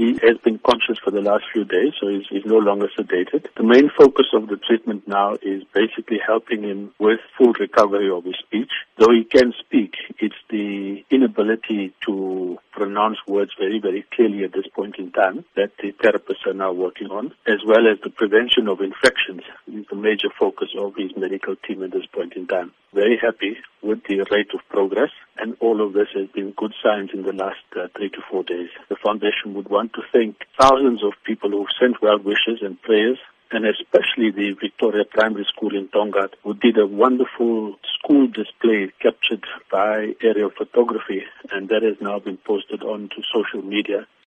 He has been conscious for the last few days, so he's, he's no longer sedated. The main focus of the treatment now is basically helping him with full recovery of his speech. Though he can speak, it's the inability to pronounce words very, very clearly at this point in time that the therapists are now working on, as well as the prevention of infections is the major focus of his medical team at this point in time. Very happy with the rate of progress, and all of this has been good signs in the last uh, three to four days. The foundation would want to thank thousands of people who've sent well wishes and prayers and especially the Victoria Primary School in Tongaat, who did a wonderful school display captured by aerial photography, and that has now been posted onto social media.